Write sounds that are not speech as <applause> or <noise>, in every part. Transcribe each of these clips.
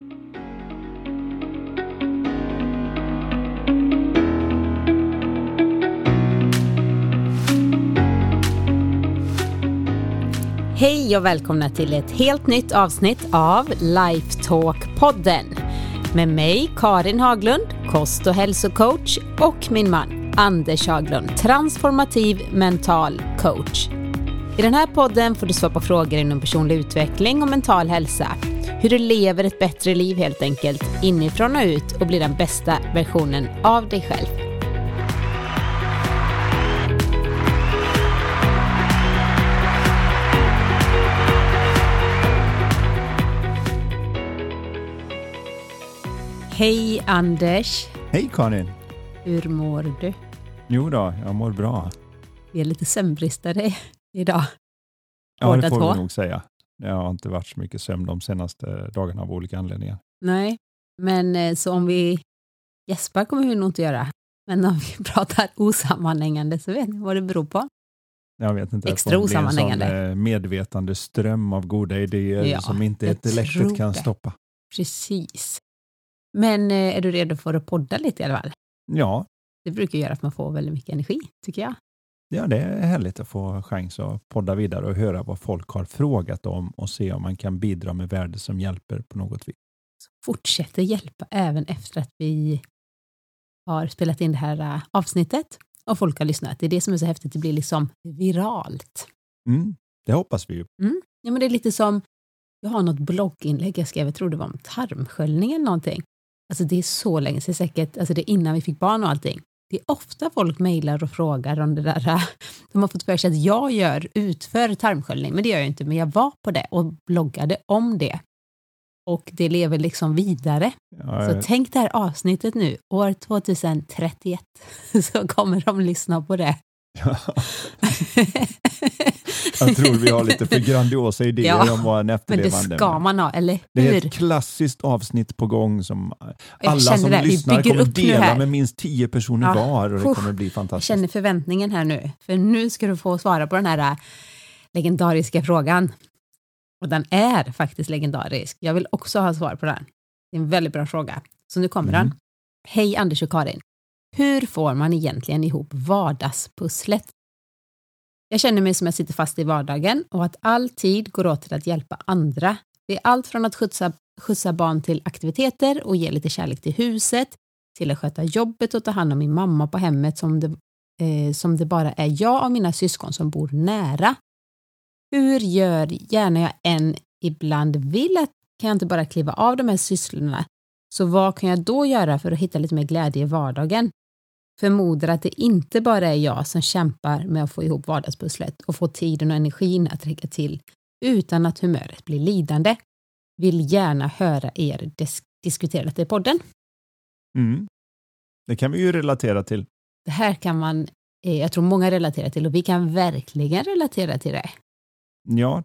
Hej och välkomna till ett helt nytt avsnitt av Lifetalk-podden med mig Karin Haglund, kost och hälsocoach och min man Anders Haglund, transformativ mental coach. I den här podden får du svara på frågor inom personlig utveckling och mental hälsa. Hur du lever ett bättre liv helt enkelt, inifrån och ut och blir den bästa versionen av dig själv. Hej Anders! Hej Karin! Hur mår du? Jo då, jag mår bra. Vi är lite sömnbristare <laughs> idag. Ja, det får vi nog säga. Det har inte varit så mycket sömn de senaste dagarna av olika anledningar. Nej, men eh, så om vi gäspar kommer vi nog inte göra. Men om vi <laughs> pratar osammanhängande så vet ni vad det beror på. Jag vet inte, Extra det blir en osammanhängande. eh, medvetande ström av goda idéer Ja, som inte ett elektret tror kan stoppa. Precis. Men eh, är du redo för att podda lite i alla fall? Ja, Det brukar göra att man får väldigt mycket energi, tycker jag. Ja, det är härligt att få chans att podda vidare och höra vad folk har frågat om och se om man kan bidra med värde som hjälper på något vis. Fortsätter hjälpa även efter att vi har spelat in det här eh, avsnittet och folk har lyssnat. Det är det som är så häftigt, det blir liksom viralt. Mm, det hoppas vi ju. Ja, men det är lite som, jag har något blogginlägg jag skrev, jag tror det var om tarmsköljning eller någonting. Alltså det är så länge sedan säkert, alltså det är innan vi fick barn och allting. Det är ofta folk mejlar och frågar om det där, äh, de har fått för sig att jag gör, utför tarmsköljning, men det gör jag inte, men jag var på det och bloggade om det. Och det lever liksom vidare. Ja, Så tänk det här avsnittet nu, år 2031, <laughs> så kommer de lyssna på det. <laughs> jag tror vi har lite för grandiosa idéer Ja, om vad en Men det efterlevande ska man ha, eller Det är hur? ett klassiskt avsnitt på gång som Jag alla som det. Lyssnar kommer dela här. med minst tio personer Ja. var och det kommer bli Jag fantastiskt. känner förväntningen här nu, för nu ska du få svara på den här äh, legendariska frågan. Och den är faktiskt legendarisk. Jag vill också ha svar på den. Det är en väldigt bra fråga. Så nu kommer Mm. den. Hej Anders och Karin. Hur får man egentligen ihop vardagspusslet? Jag känner mig som jag sitter fast i vardagen och att all tid går åt till att hjälpa andra. Det är allt från att skjutsa, skjutsa barn till aktiviteter och ge lite kärlek till huset, till att sköta jobbet och ta hand om min mamma på hemmet som det, eh, som det bara är jag och mina syskon som bor nära. Hur gör gärna jag än ibland vill att kan jag inte bara kliva av de här sysslorna så vad kan jag då göra för att hitta lite mer glädje i vardagen? Förmodar att det inte bara är jag som kämpar med att få ihop vardagspusslet och få tiden och energin att räcka till utan att humöret blir lidande. Vill gärna höra er dis- diskutera detta i podden. Mm. Det kan vi ju relatera till. Det här kan man, eh, jag tror många relaterar till och vi kan verkligen relatera till det. Ja,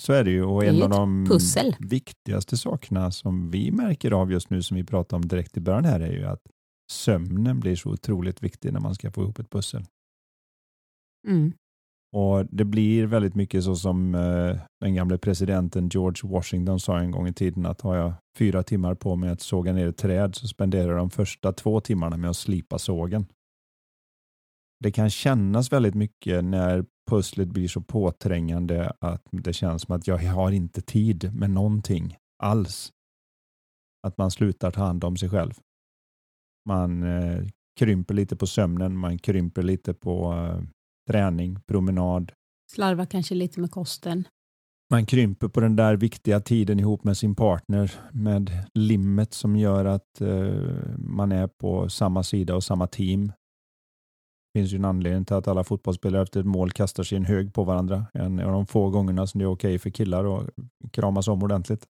så är det ju. Och Det en av de pussel. viktigaste sakerna som vi märker av just nu som vi pratade om direkt i början här är ju att sömnen blir så otroligt viktig när man ska få ihop ett pussel. Mm. Och Det blir väldigt mycket så som eh, den gamle presidenten George Washington sa en gång i tiden att har jag fyra timmar på mig att såga ner ett träd så spenderar jag de första två timmarna med att slipa sågen. Det kan kännas väldigt mycket när pusslet blir så påträngande att det känns som att jag har inte tid med någonting alls. Att man slutar ta hand om sig själv. Man eh, krymper lite på sömnen, man krymper lite på eh, träning, promenad. Slarva kanske lite med kosten. Man krymper på den där viktiga tiden ihop med sin partner med limmet som gör att eh, man är på samma sida och samma team. Det finns ju en anledning till att alla fotbollsspelare efter ett mål kastar sig en hög på varandra. En av de få gångerna som det är okej för killar att kramas om ordentligt.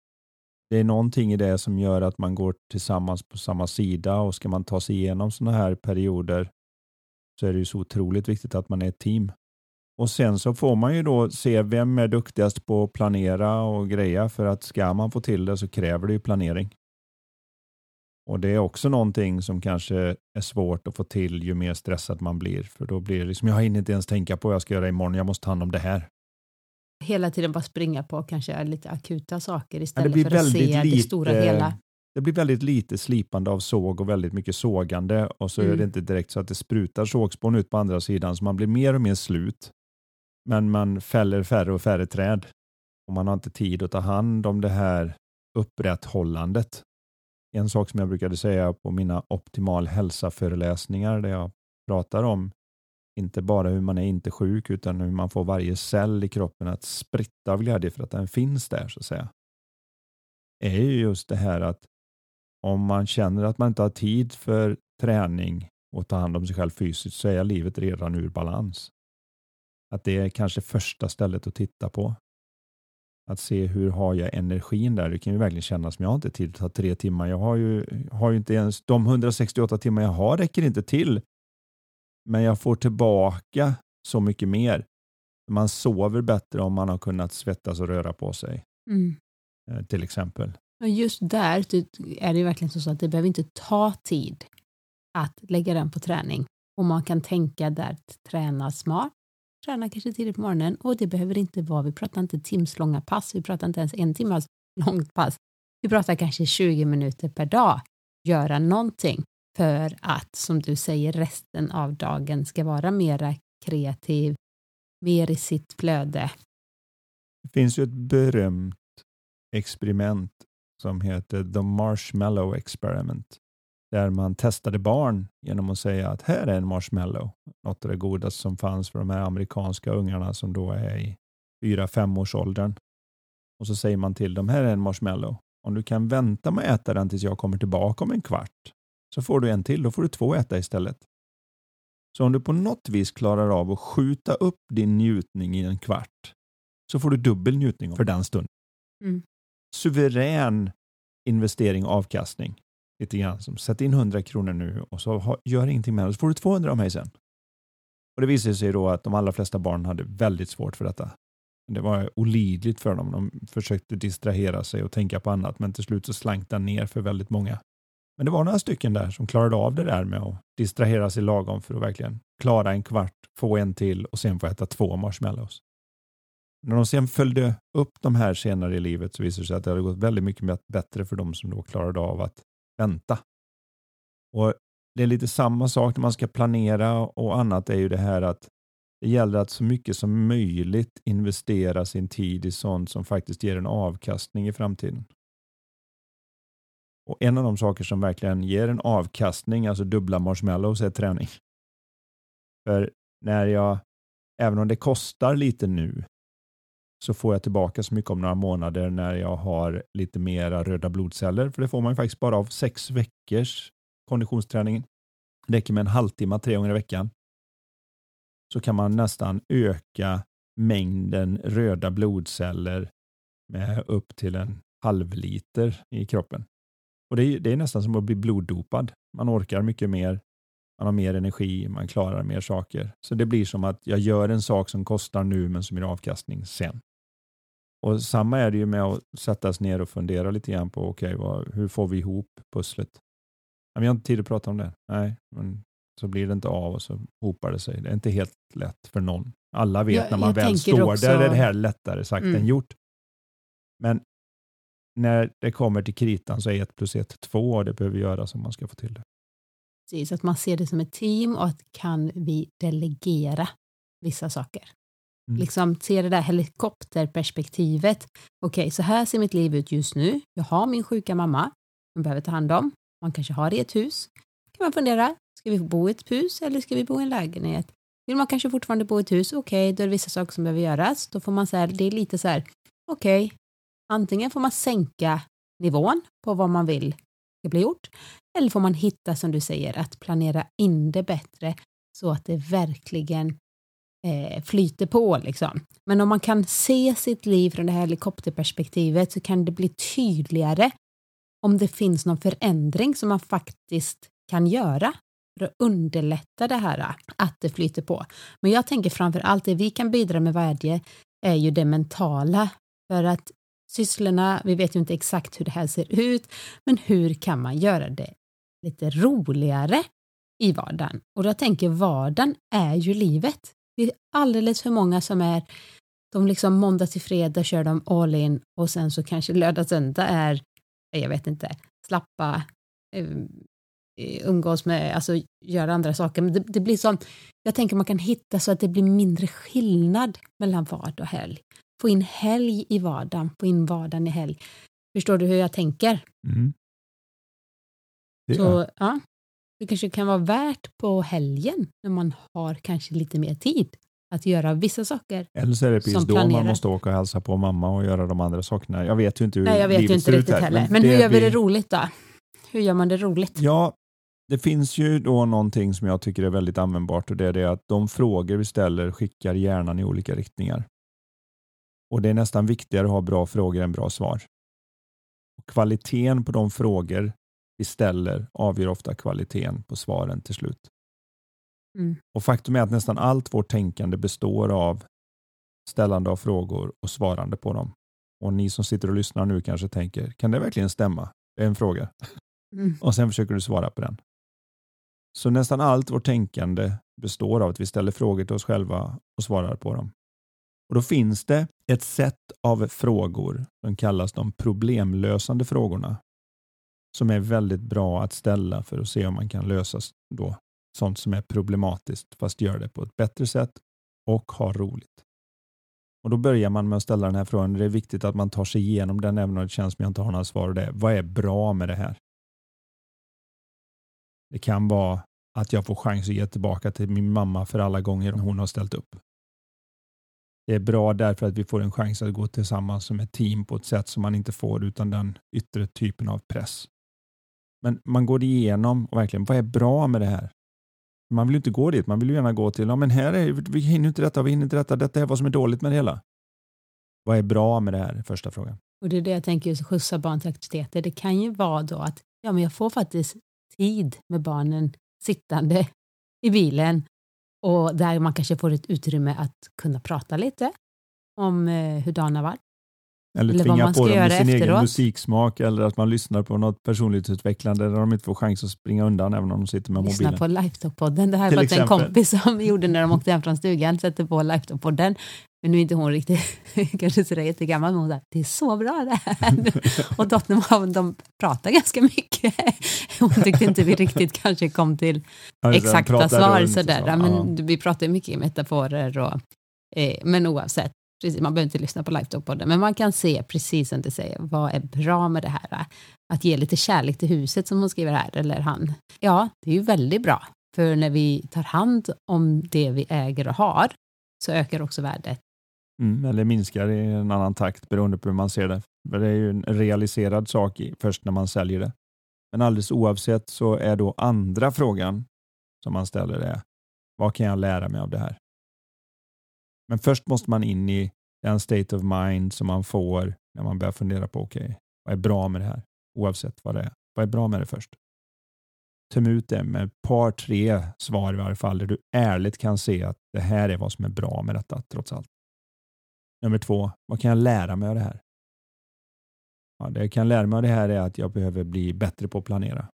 Det är någonting i det som gör att man går tillsammans på samma sida och ska man ta sig igenom sådana här perioder så är det ju så otroligt viktigt att man är ett team. Och sen så får man ju då se vem är duktigast på att planera och greja för att ska man få till det så kräver det ju planering. Och det är också någonting som kanske är svårt att få till ju mer stressad man blir. För då blir det liksom, jag hinner inte ens tänka på vad jag ska göra imorgon, jag måste ta hand om det här hela tiden bara springa på kanske lite akuta saker istället för att se väldigt det stora lite- hela. Det blir väldigt lite slipande av såg och väldigt mycket sågande och så är Mm. det inte direkt så att det sprutar sågspån ut på andra sidan så man blir mer och mer slut. Men man fäller färre och färre träd och man har inte tid att ta hand om det här upprätthållandet. En sak som jag brukade säga på mina optimal hälsa-föreläsningar där jag pratar om inte bara hur man är inte sjuk utan hur man får varje cell i kroppen att spritta av glädje för att den finns där så att säga. Är ju just det här att om man känner att man inte har tid för träning och ta hand om sig själv fysiskt så är livet redan ur balans. Att det är kanske första stället att titta på. Att se hur har jag energin där. Det kan ju verkligen kännas som jag har inte tid att ta tre timmar. Jag har ju, har ju inte ens de 168 timmar jag har räcker inte till. Men jag får tillbaka så mycket mer. Man sover bättre om man har kunnat svettas och röra på sig. Mm. eh, Till exempel. Just där det- är det verkligen så att det behöver inte ta tid att lägga den på träning. Och man kan tänka där att träna smart, träna kanske tidigt på morgonen och det behöver inte vara, vi pratar inte timslånga pass, vi pratar inte ens en timmas långt pass. Vi pratar kanske 20 minuter per dag. Göra någonting för att, som du säger, resten av dagen ska vara mera kreativ, mer i sitt flöde. Det finns ju ett berömt experiment som heter The Marshmallow Experiment. Där man testade barn genom att säga att här är en marshmallow. Något av det godaste som fanns för de här amerikanska ungarna som då är i 4-5 års åldern. Och så säger man till dem, här är en marshmallow. Om du kan vänta med att äta den tills jag kommer tillbaka om en kvart så får du en till, då får du två äta istället. Så om du på något vis klarar av att skjuta upp din njutning i en kvart så får du dubbel njutning för den stunden. Mm. Suverän investering avkastning. Lite grann som sätt in 100 kronor nu och så ha, gör ingenting med det så får du 200 av mig sen. Och Det visade sig då att de allra flesta barn hade väldigt svårt för detta. Det var olidligt för dem. De försökte distrahera sig och tänka på annat men till slut så slank den ner för väldigt många. Men det var några stycken där som klarade av det där med att distrahera sig lagom för att verkligen klara en kvart, få en till och sen få äta två marshmallows. När de sen följde upp de här senare i livet så visade det sig att det hade gått väldigt mycket bättre för de som då klarade av att vänta. Och Det är lite samma sak när man ska planera och annat är ju det här att det gäller att så mycket som möjligt investera sin tid i sånt som faktiskt ger en avkastning i framtiden. Och En av de saker som verkligen ger en avkastning, alltså dubbla marshmallows, är träning. För när jag, även om det kostar lite nu, så får jag tillbaka så mycket om några månader när jag har lite mera röda blodceller. För det får man ju faktiskt bara av sex veckors konditionsträning. Det räcker med en halvtimme tre gånger i veckan. Så kan man nästan öka mängden röda blodceller med upp till en halv liter i kroppen. Och det är, det är nästan som att bli bloddopad. Man orkar mycket mer, man har mer energi, man klarar mer saker. Så det blir som att jag gör en sak som kostar nu men som ger avkastning sen. Och samma är det ju med att sätta sig ner och fundera lite grann på okej, okay, hur får vi ihop pusslet? Men vi har inte tid att prata om det. Nej, men så blir det inte av och så hopar det sig. Det är inte helt lätt för någon. Alla vet Jag- när man jag väl står också- där är det här lättare sagt Mm. än gjort. Men när det kommer till kritan så är ett plus ett två och det behöver göras om man ska få till det. Precis, att man ser det som ett team och att kan vi delegera vissa saker. Mm. Liksom se det där helikopterperspektivet. Okej, så här ser mitt liv ut just nu. Jag har min sjuka mamma man behöver ta hand om. Man kanske har det i ett hus. kan man fundera, ska vi bo i ett hus eller ska vi bo i en lägenhet? Vill man kanske fortfarande bo i ett hus, okej, då är det vissa saker som behöver göras. Då får man så här, det är lite så här, okej, antingen får man sänka nivån på vad man vill ska bli gjort, eller får man hitta, som du säger, att planera in det bättre så att det verkligen eh, flyter på. Liksom. Men om man kan se sitt liv från det här helikopterperspektivet så kan det bli tydligare om det finns någon förändring som man faktiskt kan göra för att underlätta det här att det flyter på. Men jag tänker framför allt det vi kan bidra med varje är ju det mentala. För att sysslorna, vi vet ju inte exakt hur det här ser ut, men hur kan man göra det lite roligare i vardagen? Och jag tänker vardagen är ju livet. Det är alldeles för många som är de liksom måndag till fredag kör de all in och sen så kanske lördag söndag är, jag vet inte, slappa, ehm, umgås med, alltså göra andra saker. Men det, det blir som, jag tänker man kan hitta så att det blir mindre skillnad mellan vardag och helg. Få in helg i vardagen, få in vardagen i helg. Förstår du hur jag tänker? Mm. Så ja, det kanske kan vara värt på helgen när man har kanske lite mer tid att göra vissa saker. Eller så är det precis då man planerar. måste åka och hälsa på mamma och göra de andra sakerna. Jag vet ju inte hur Nej, jag vet livet ju inte riktigt här, heller. Men, hur gör vi det roligt då? Hur gör man det roligt? Ja, det finns ju då någonting som jag tycker är väldigt användbart och det är det att de frågor vi ställer skickar hjärnan i olika riktningar. Och det är nästan viktigare att ha bra frågor än bra svar. Och kvaliteten på de frågor vi ställer avgör ofta kvaliteten på svaren till slut. Mm. Och faktum är att nästan allt vårt tänkande består av ställande av frågor och svarande på dem. Och ni som sitter och lyssnar nu kanske tänker, kan det verkligen stämma? Det är en fråga. Mm. <laughs> Och sen försöker du svara på den. Så nästan allt vårt tänkande består av att vi ställer frågor till oss själva och svarar på dem. Och Då finns det ett sätt av frågor som kallas de problemlösande frågorna som är väldigt bra att ställa för att se om man kan lösa då sånt som är problematiskt fast gör det på ett bättre sätt och ha roligt. Och Då börjar man med att ställa den här frågan. Det är viktigt att man tar sig igenom den även om det känns som jag inte har några svar. Och det är, vad är bra med det här? Det kan vara att jag får chans att ge tillbaka till min mamma för alla gånger hon har ställt upp. Det är bra därför att vi får en chans att gå tillsammans som ett team på ett sätt som man inte får utan den yttre typen av press. Men man går igenom och verkligen, vad är bra med det här? Man vill ju inte gå dit, man vill ju gärna gå till, ja men här är, vi hinner inte detta, vi hinner inte detta, detta är vad som är dåligt med det hela. Vad är bra med det här? Första frågan. Och det är det jag tänker, just skjutsa barn till aktiviteter. Det kan ju vara då att ja, men jag får faktiskt tid med barnen sittande i bilen och där man kanske får ett utrymme att kunna prata lite om eh, hur dagen har varit. Eller, Eller tvinga på dem sin egen efteråt. musiksmak eller att man lyssnar på något personlighetsutvecklande där de inte får chans att springa undan även om de sitter med Lyssna mobilen. på Lifetop-podden. Det här Till var en kompis som <laughs> gjorde när de åkte hem från stugan, sätter på Lifetop-podden. Men nu är inte hon riktigt, <laughs> kanske sådär jättegammal, men hon sa det är så bra det här. <laughs> och dottern de pratar ganska mycket. Hon tyckte inte vi riktigt kanske kom till Ja, exakta svar sådär. så. Men Ja. Vi pratar mycket i metaforer och eh, men oavsett, precis, man behöver inte lyssna på Lifetalk-podden, men man kan se precis som du säger, vad är bra med det här? Att ge lite kärlek till huset som hon skriver här, eller han. Ja, det är ju väldigt bra, för när vi tar hand om det vi äger och har, så ökar också värdet. Mm, eller minskar i en annan takt beroende på hur man ser det. Det är ju en realiserad sak först när man säljer det. Men alldeles oavsett så är då andra frågan som man ställer är vad kan jag lära mig av det här? Men först måste man in i den state of mind som man får när man börjar fundera på okej, okay, vad är bra med det här? Oavsett vad det är. Vad är bra med det först? Töm ut det med ett par, tre svar i varje fall där du ärligt kan se att det här är vad som är bra med detta trots allt. Nummer två, vad kan jag lära mig av det här? Ja, det jag kan lära mig av det här är att jag behöver bli bättre på att planera.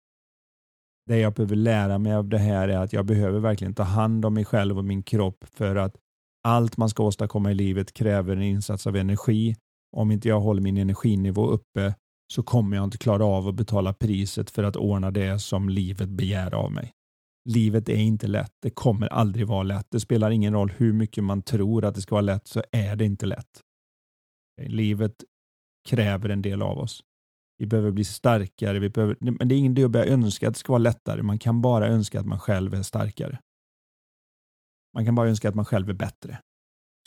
Det jag behöver lära mig av det här är att jag behöver verkligen ta hand om mig själv och min kropp för att allt man ska åstadkomma i livet kräver en insats av energi. Om inte jag håller min energinivå uppe så kommer jag inte klara av att betala priset för att ordna det som livet begär av mig. Livet är inte lätt. Det kommer aldrig vara lätt. Det spelar ingen roll hur mycket man tror att det ska vara lätt så är det inte lätt. Livet kräver en del av oss. Vi behöver bli starkare. Vi behöver, men det är ingen idé att börja önska att det ska vara lättare. Man kan bara önska att man själv är starkare. Man kan bara önska att man själv är bättre.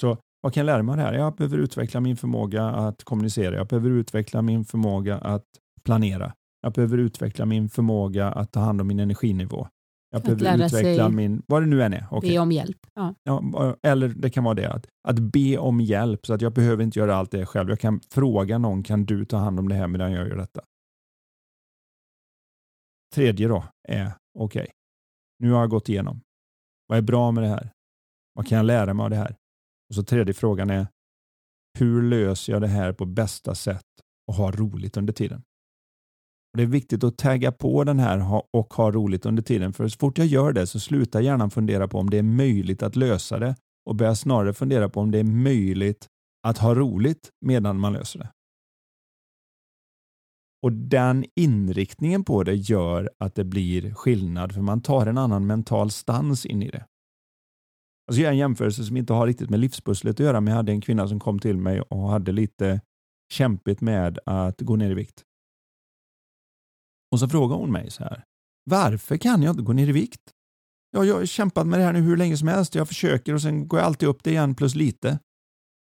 Så vad kan jag lära mig av det här? Jag behöver utveckla min förmåga att kommunicera. Jag behöver utveckla min förmåga att planera. Jag behöver utveckla min förmåga att ta hand om min energinivå. Jag Att behöver utveckla min, vad det nu än är. Okej. Be om hjälp. Ja. Ja, eller det kan vara det att, att be om hjälp så att jag behöver inte göra allt det själv. Jag kan fråga någon, kan du ta hand om det här medan jag gör detta? Tredje då är, okej, nu har jag gått igenom. Vad är bra med det här? Vad kan jag lära mig av det här? Och så tredje frågan är, hur löser jag det här på bästa sätt och ha roligt under tiden? Och det är viktigt att tagga på den här och ha roligt under tiden. För så fort jag gör det så slutar hjärnan fundera på om det är möjligt att lösa det och börjar snarare fundera på om det är möjligt att ha roligt medan man löser det. Och den inriktningen på det gör att det blir skillnad för man tar en annan mental stans in i det. Jag ska göra en jämförelse som inte har riktigt med livspusslet att göra men jag hade en kvinna som kom till mig och hade lite kämpigt med att gå ner i vikt. Och så frågade hon mig så här. Varför kan jag inte gå ner i vikt? Ja, jag har kämpat med det här nu hur länge som helst. Jag försöker och sen går jag alltid upp det igen plus lite.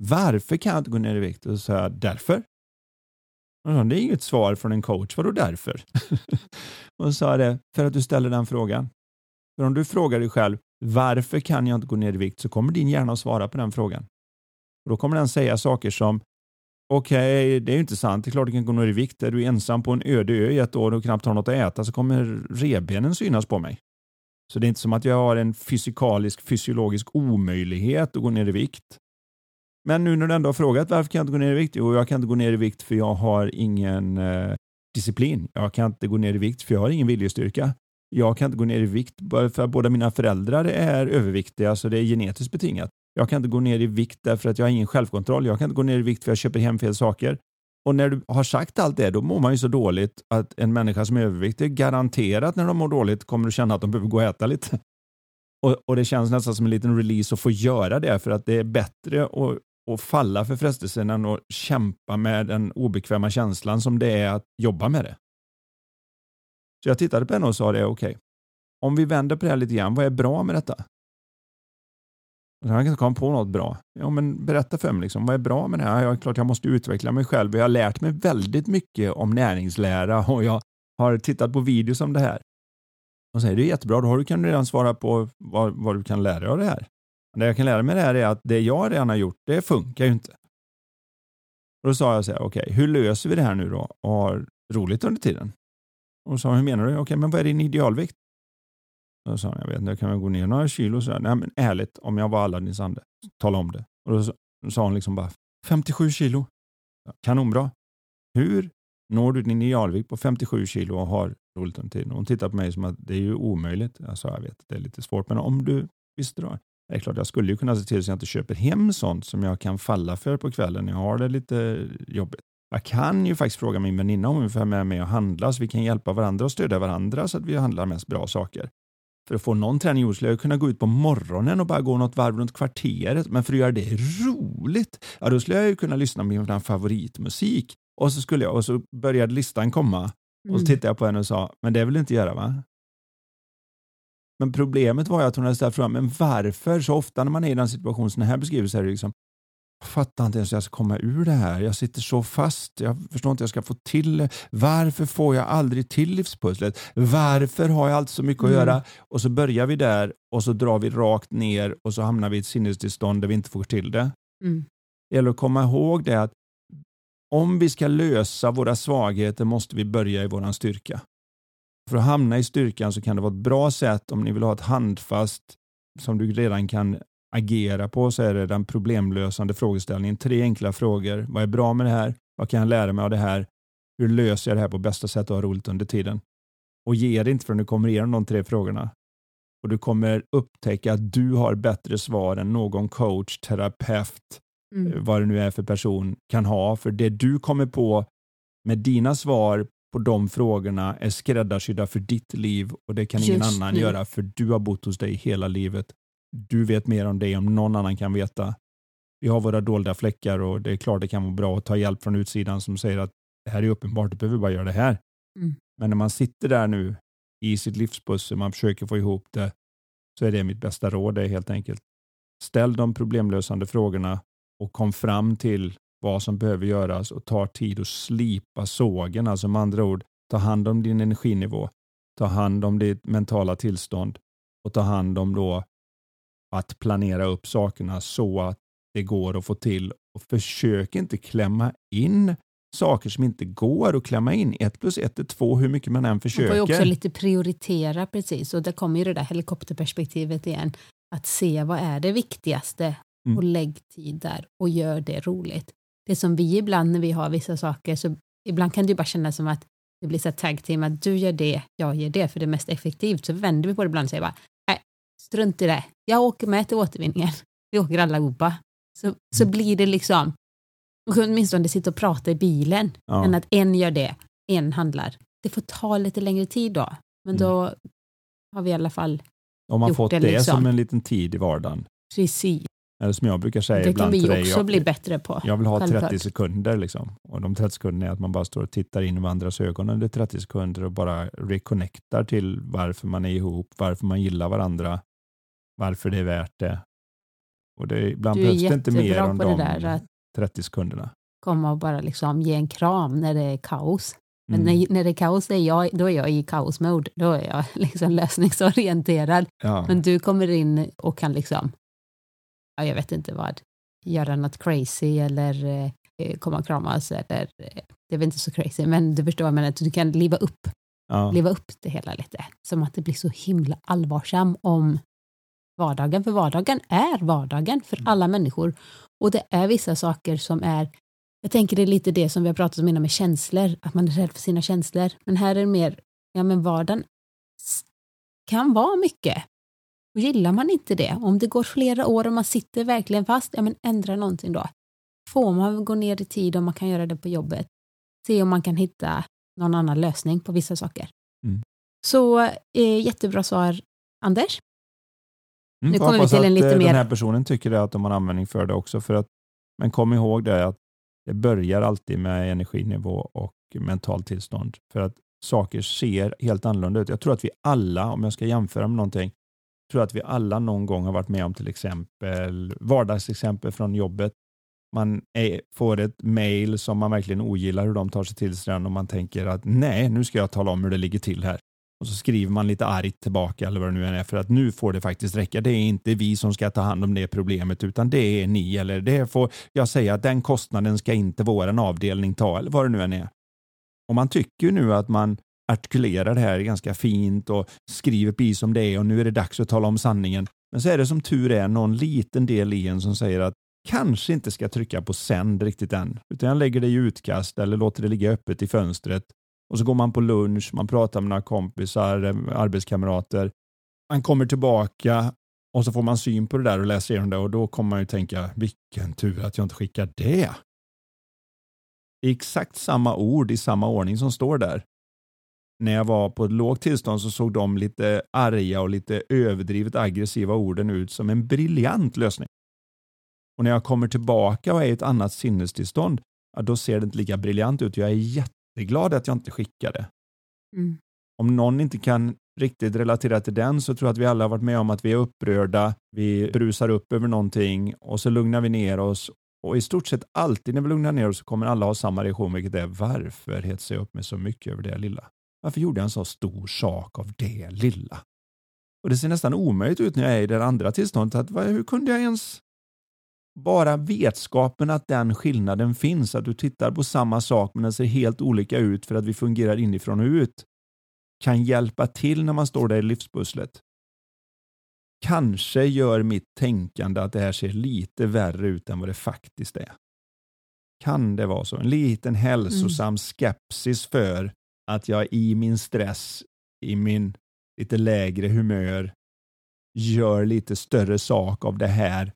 Varför kan jag inte gå ner i vikt? Och så sa jag, därför. Och det är inget svar från en coach. Vadå därför? <laughs> och så sa det, för att du ställer den frågan. För om du frågar dig själv, varför kan jag inte gå ner i vikt? Så kommer din hjärna att svara på den frågan. Och då kommer den säga saker som, okej, okay, det är ju inte sant. Det är klart du kan gå ner i vikt. Är du ensam på en öde ö i ett år och knappt har något att äta så kommer revbenen synas på mig. Så det är inte som att jag har en fysikalisk, fysiologisk omöjlighet att gå ner i vikt. Men nu när du ändå har frågat varför kan jag inte gå ner i vikt? Jo, jag kan inte gå ner i vikt för jag har ingen eh, disciplin. Jag kan inte gå ner i vikt för jag har ingen viljestyrka. Jag kan inte gå ner i vikt för att båda mina föräldrar är överviktiga, så det är genetiskt betingat. Jag kan inte gå ner i vikt därför att jag har ingen självkontroll. Jag kan inte gå ner i vikt för att jag köper hem fel saker. Och när du har sagt allt det, då mår man ju så dåligt att en människa som är överviktig garanterat när de mår dåligt kommer att känna att de behöver gå och äta lite. <laughs> Och, och det känns nästan som en liten release att få göra det för att det är bättre att, att falla för frestelsen än att kämpa med den obekväma känslan som det är att jobba med det. Så jag tittade på henne och sa det, okej, okay, om vi vänder på det här lite grann, vad är bra med detta? Och han kanske kom på något bra. Ja, men berätta för mig, liksom, vad är bra med det här? Ja, klart jag måste utveckla mig själv. Jag har lärt mig väldigt mycket om näringslära och jag har tittat på videos om det här. Och säger det är jättebra, då har du, kan du redan svara på vad, vad du kan lära dig av det här. Det jag kan lära mig det här är att det jag redan har gjort, det funkar ju inte. Och då sa jag så här, okej, okay, hur löser vi det här nu då och har roligt under tiden? Och sa hur menar du? Okej, okay, men vad är din idealvikt? Då sa han, jag vet inte, jag kan väl gå ner några kilo. Så här, Nej, men ärligt, om jag var Aladdin Sande, tala om det. Och då sa hon liksom bara, 57 kilo. Kanonbra. Hur når du din idealvikt på 57 kilo och har roligt under tiden? Hon tittade på mig som att det är ju omöjligt. Jag sa, jag vet, det är lite svårt, men om du visste då? Det är klart, jag skulle ju kunna se till så jag inte köper hem sånt som jag kan falla för på kvällen när jag har det lite jobbigt. Jag kan ju faktiskt fråga min väninna om hon får med mig och handla så vi kan hjälpa varandra och stödja varandra så att vi handlar mest bra saker. För att få någon träning gjord skulle jag kunna gå ut på morgonen och bara gå något varv runt kvarteret. Men för att göra det roligt, ja då skulle jag ju kunna lyssna på min favoritmusik. Och så, skulle jag, och så började listan komma. Och så mm. tittade jag på henne och sa, men det vill du inte göra va? Men problemet var ju att hon hade ställt frågan, men varför? Så ofta när man är i den situationen som den här beskriver så är det liksom, fattar inte ens hur jag ska komma ur det här. Jag sitter så fast. Jag förstår inte hur jag ska få till det. Varför får jag aldrig till livspusslet? Varför har jag alltid så mycket att mm. göra? Och så börjar vi där och så drar vi rakt ner och så hamnar vi i ett sinnestillstånd där vi inte får till det. Mm. Det gäller att komma ihåg det att om vi ska lösa våra svagheter måste vi börja i våran styrka. För att hamna i styrkan så kan det vara ett bra sätt om ni vill ha ett handfast som du redan kan agera på så är det den problemlösande frågeställningen. Tre enkla frågor. Vad är bra med det här? Vad kan jag lära mig av det här? Hur löser jag det här på bästa sätt och ha roligt under tiden? Och ge det inte förrän du kommer igenom de tre frågorna. Och du kommer upptäcka att du har bättre svar än någon coach, terapeut, mm. Eh, vad det nu är för person kan ha. För det du kommer på med dina svar på de frågorna är skräddarsydda för ditt liv och det kan ingen Just annan nu. göra för du har bott hos dig hela livet du vet mer om det om någon annan kan veta. Vi har våra dolda fläckar och det är klart det kan vara bra att ta hjälp från utsidan som säger att det här är uppenbart, du behöver bara göra det här. Mm. Men när man sitter där nu i sitt livspussel, man försöker få ihop det, så är det mitt bästa råd, det är helt enkelt ställ de problemlösande frågorna och kom fram till vad som behöver göras och ta tid att slipa sågen, alltså med andra ord, ta hand om din energinivå, ta hand om ditt mentala tillstånd och ta hand om då att planera upp sakerna så att det går att få till och försök inte klämma in saker som inte går att klämma in. Ett plus ett är två hur mycket man än försöker. Man får ju också lite prioritera precis och där kommer ju det där helikopterperspektivet igen. Att se vad är det viktigaste mm. och lägg tid där och gör det roligt. Det som vi ibland när vi har vissa saker så ibland kan det bara kännas som att det blir så tag team att du gör det, jag gör det för det är mest effektivt. Så vänder vi på det ibland och säger bara strunt i det. Jag åker med till återvinningen. Vi åker allihopa. Så, så mm. blir det liksom, åtminstone sitta och prata i bilen. Ja. Än att en gör det, en handlar. Det får ta lite längre tid då. Men Mm. då har vi i alla fall Om man gjort fått det det, liksom. som en liten tid i vardagen. precis. Eller som jag brukar säga Det kan ibland vi till dig. också jag, bli bättre på. jag vill ha självklart. 30 sekunder liksom. Och de 30 sekunderna är att man bara står och tittar in i varandras ögon under 30 sekunder och bara reconnectar till varför man är ihop, varför man gillar varandra, varför det är värt det. Och det, ibland Du är behövs det inte mer än de där att 30 sekunderna. komma och bara liksom ge en kram när det är kaos. Men Mm. när, när det är kaos, är jag, då är jag i kaosmode. Då är jag <laughs> liksom lösningsorienterad. Ja. Men du kommer in och kan liksom, ja, jag vet inte vad, göra något crazy eller eh, komma och kramas eller, eh, det är väl inte så crazy, men du förstår, men att du kan liva upp, ja. liva upp det hela lite. Som att det blir så himla allvarsam om vardagen, för vardagen är vardagen för Mm. alla människor. Och det är vissa saker som är, jag tänker det är lite det som vi har pratat om innan med känslor, att man är rädd för sina känslor. Men här är det mer, ja men vardagen kan vara mycket. Och gillar man inte det, om det går flera år och man sitter verkligen fast, ja men ändra någonting då. Får man gå ner i tid om man kan göra det på jobbet. Se om man kan hitta någon annan lösning på vissa saker. Mm. Så eh, jättebra svar, Anders. Mm, Nu kommer vi till en lite eh, mer- den här personen tycker att de har användning för det också. För att, men kom ihåg det att det börjar alltid med energinivå och mentalt tillstånd. För att saker ser helt annorlunda ut. Jag tror att vi alla, om jag ska jämföra med någonting, tror att vi alla någon gång har varit med om till exempel vardagsexempel från jobbet. Man är, får ett mail som man verkligen ogillar hur de tar sig till sig den och man tänker att nej, nu ska jag tala om hur det ligger till här. Och så skriver man lite argt tillbaka eller vad det nu än är för att nu får det faktiskt räcka. Det är inte vi som ska ta hand om det problemet utan det är ni eller det får jag säga att den kostnaden ska inte våran avdelning ta eller vad det nu än är. Och man tycker ju nu att man artikulerar det här ganska fint och skriver precis som det är och nu är det dags att tala om sanningen. Men så är det som tur är någon liten del i en som säger att kanske inte ska trycka på sänd riktigt än, utan jag lägger det i utkast eller låter det ligga öppet i fönstret och så går man på lunch, man pratar med några kompisar, eh, arbetskamrater. Man kommer tillbaka och så får man syn på det där och läser igenom det och då kommer man ju tänka vilken tur att jag inte skickar det. I exakt samma ord i samma ordning som står där. När jag var på ett lågt tillstånd så såg de lite arga och lite överdrivet aggressiva orden ut som en briljant lösning. Och när jag kommer tillbaka och är i ett annat sinnestillstånd, ja, då ser det inte lika briljant ut. Jag är jätteglad att jag inte skickade. Mm. Om någon inte kan riktigt relatera till den så tror jag att vi alla har varit med om att vi är upprörda, vi brusar upp över någonting och så lugnar vi ner oss. Och i stort sett alltid när vi lugnar ner oss så kommer alla ha samma reaktion, vilket är varför hetsar jag upp mig så mycket över det lilla? Varför gjorde jag en så stor sak av det lilla? Och det ser nästan omöjligt ut när jag är i det andra tillståndet. Att, hur kunde jag ens bara vetskapen att den skillnaden finns, att du tittar på samma sak men den ser helt olika ut för att vi fungerar inifrån och ut, kan hjälpa till när man står där i livspusslet. Kanske gör mitt tänkande att det här ser lite värre ut än vad det faktiskt är. Kan det vara så? En liten hälsosam skepsis för att jag i min stress, i min lite lägre humör, gör lite större sak av det här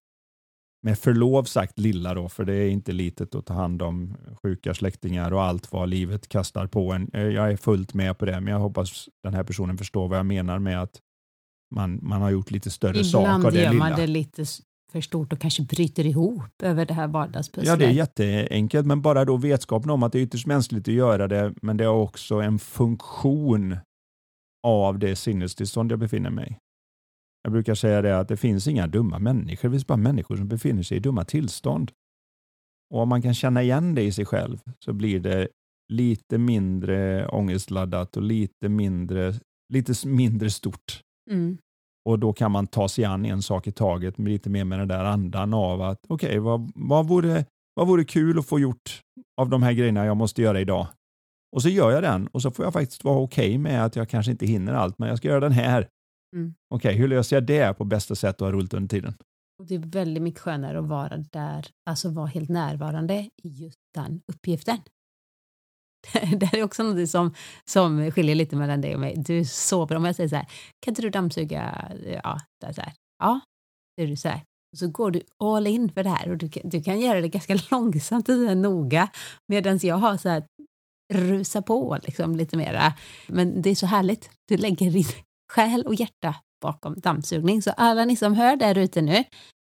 med förlov sagt lilla då, för det är inte litet att ta hand om sjuka släktingar och allt vad livet kastar på en. Eh, Jag är fullt med på det, men jag hoppas den här personen förstår vad jag menar med att man, man har gjort lite större sak av Ibland det gör man lilla. det lite för stort och kanske bryter ihop över det här vardagspusslet. Ja, det är jätteenkelt, men bara då vetskapen om att det är ytterst mänskligt att göra det, men det har också en funktion av det sinnestillstånd jag befinner mig. Jag brukar säga det att det finns inga dumma människor, det finns bara människor som befinner sig i dumma tillstånd. Och om man kan känna igen det i sig själv så blir det lite mindre ångestladdat och lite mindre, lite mindre stort. Mm. Och då kan man ta sig an en sak i taget med lite mer med den där andan av att okej, vad, vad, vore, vad vore kul att få gjort av de här grejerna jag måste göra idag? Och så gör jag den och så får jag faktiskt vara okej med att jag kanske inte hinner allt, men jag ska göra den här. Mm. Okej, hur löser jag det på bästa sätt och ha roligt under tiden? Och det är väldigt mycket skönare att vara där, alltså vara helt närvarande i just den uppgiften. <laughs> Det är också något som, som skiljer lite mellan dig och mig. Du är så bra. Om jag säger så här, kan inte du dammsuga? Ja, det är så här. Ja, det är du så här. så går du all in för det här och du, kan- du kan göra det ganska <laughs> långsamt och så här noga medan jag har så här rusa på liksom lite mera. Men det är så härligt. Du lägger din själ och hjärta bakom dammsugning. Så alla ni som hör där ute nu,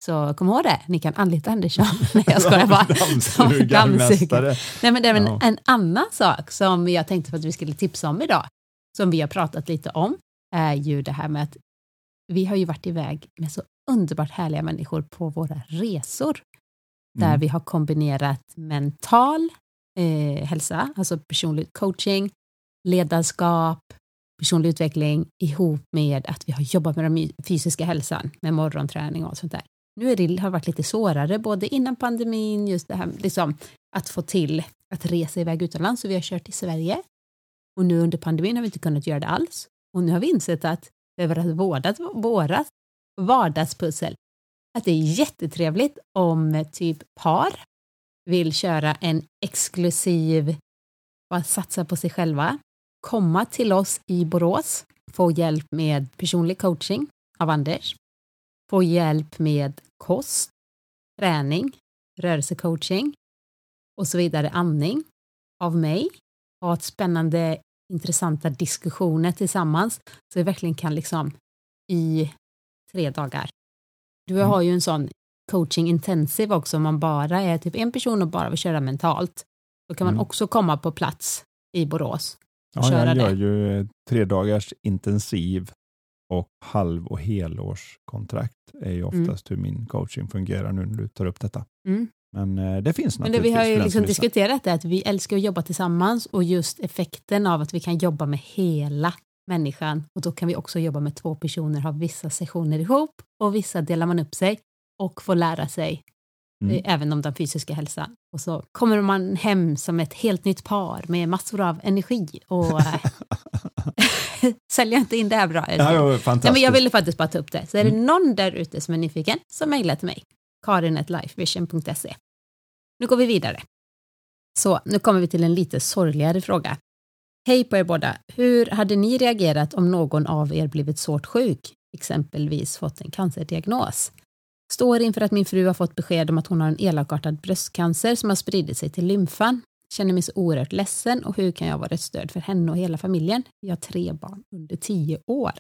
så kom ihåg det, ni kan anlita Andersson. <laughs> Nej, jag skojar <laughs> bara. Dammsugarmästare. Nej, men det är en, Ja. en annan sak som jag tänkte för att vi skulle tipsa om idag, som vi har pratat lite om, är ju det här med att vi har ju varit iväg med så underbart härliga människor på våra resor, där Mm. vi har kombinerat mental eh, hälsa, alltså personlig coaching, ledarskap, personlig utveckling ihop med att vi har jobbat med den fysiska hälsan, med morgonträning och sånt där. Nu är det, har det varit lite svårare, både innan pandemin, just det här liksom, att få till att resa iväg utomlands, så vi har kört i Sverige. Och nu under pandemin har vi inte kunnat göra det alls. Och nu har vi insett att över att vårdat vårat vardagspussel, att det är jättetrevligt om typ par vill köra en exklusiv, bara satsa på sig själva, komma till oss i Borås, få hjälp med personlig coaching av Anders, få hjälp med kost, träning, rörelsecoaching och så vidare, andning av mig, ha ett spännande, intressanta diskussioner tillsammans så vi verkligen kan liksom i tre dagar. Du Mm. har ju en sån coaching intensive också, om man bara är typ en person och bara vill köra mentalt. Då kan man Mm. också komma på plats i Borås Ja, köra jag gör det. ju eh, tre dagars intensiv och halv och helårskontrakt är ju Mm. oftast hur min coaching fungerar nu när du tar upp detta. Mm. Men eh, det finns Men det naturligtvis vi har ju liksom diskuterat det att vi älskar att jobba tillsammans och just effekten av att vi kan jobba med hela människan och då kan vi också jobba med två personer, ha vissa sessioner ihop och vissa delar man upp sig och får lära sig Mm. eh, även om den fysiska hälsan. Och så kommer man hem som ett helt nytt par med massor av energi och eh, <laughs> <laughs> säljer inte in det här bra? Ja, älskling? ja, Nej, fantastiskt. men jag ville faktiskt bara ta upp det. Så är det Mm. någon där ute som är nyfiken så mejla till mig. karin.lifevision.se. Nu går vi vidare. Så nu kommer vi till en lite sorgligare fråga. Hej på er båda. Hur hade ni reagerat om någon av er blivit svårt sjuk, exempelvis fått en cancerdiagnos? Står inför att min fru har fått besked om att hon har en elakartad bröstcancer som har spridit sig till lymfan. Känner mig så oerhört ledsen och hur kan jag vara ett stöd för henne och hela familjen? Vi har tre barn under tio år.